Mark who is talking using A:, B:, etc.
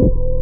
A: you.